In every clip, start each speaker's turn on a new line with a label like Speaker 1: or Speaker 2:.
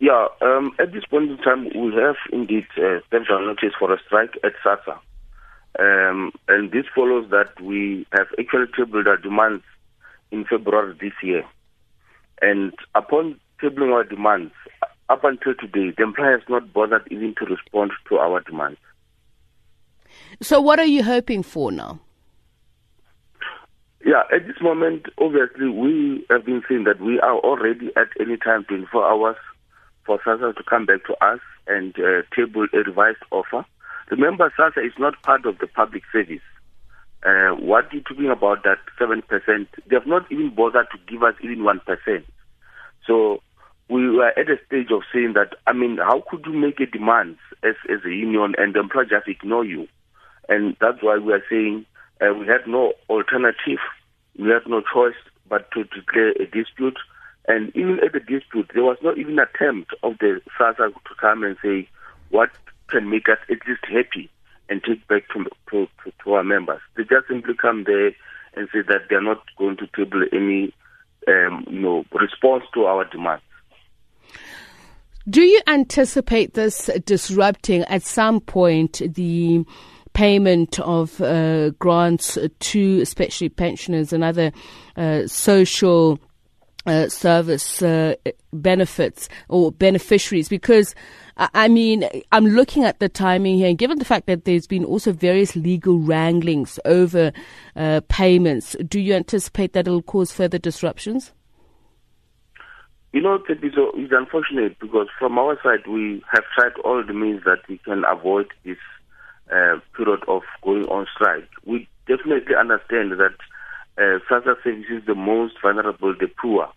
Speaker 1: Yeah, um, at this point in time, we have indeed uh, served our notice for a strike at SASSA. Um, and this follows that we have actually tabled our demands in February this year. And upon tabling our demands, up until today, the employer has not bothered even to respond to our demands.
Speaker 2: So, what are you hoping for now?
Speaker 1: Yeah, at this moment, obviously, we have been saying that we are already at any time 24 hours for SASSA to come back to us and uh, table a revised offer. Remember, SASSA is not part of the public service. Uh, what you're talking about, that 7%, they have not even bothered to give us even 1%. So we were at a stage of saying that, I mean, how could you make a demand as, as a union and the employer just ignore you? And that's why we are saying uh, we had no alternative. We had no choice but to declare a dispute. And even at the dispute, there was not even attempt of the SASSA to come and say what can make us at least happy and take back to, to, to, to our members. They just simply come there and say that they are not going to table any um, you know, response to our demands.
Speaker 2: Do you anticipate this disrupting at some point the payment of uh, grants to especially pensioners and other uh, social uh, service uh, benefits or beneficiaries because I mean, I'm looking at the timing here, and given the fact that there's been also various legal wranglings over uh, payments, do you anticipate that it'll cause further disruptions?
Speaker 1: You know, it's unfortunate because from our side, we have tried all the means that we can avoid this uh, period of going on strike. We definitely understand that uh, SASSA services the most vulnerable, the poor,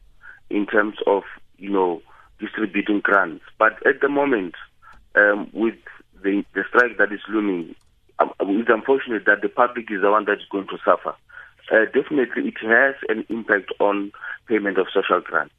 Speaker 1: in terms of, you know, distributing grants. But at the moment, um, with the, the strike that is looming, um, it's unfortunate that the public is the one that is going to suffer. Uh, definitely, it has an impact on payment of social grants.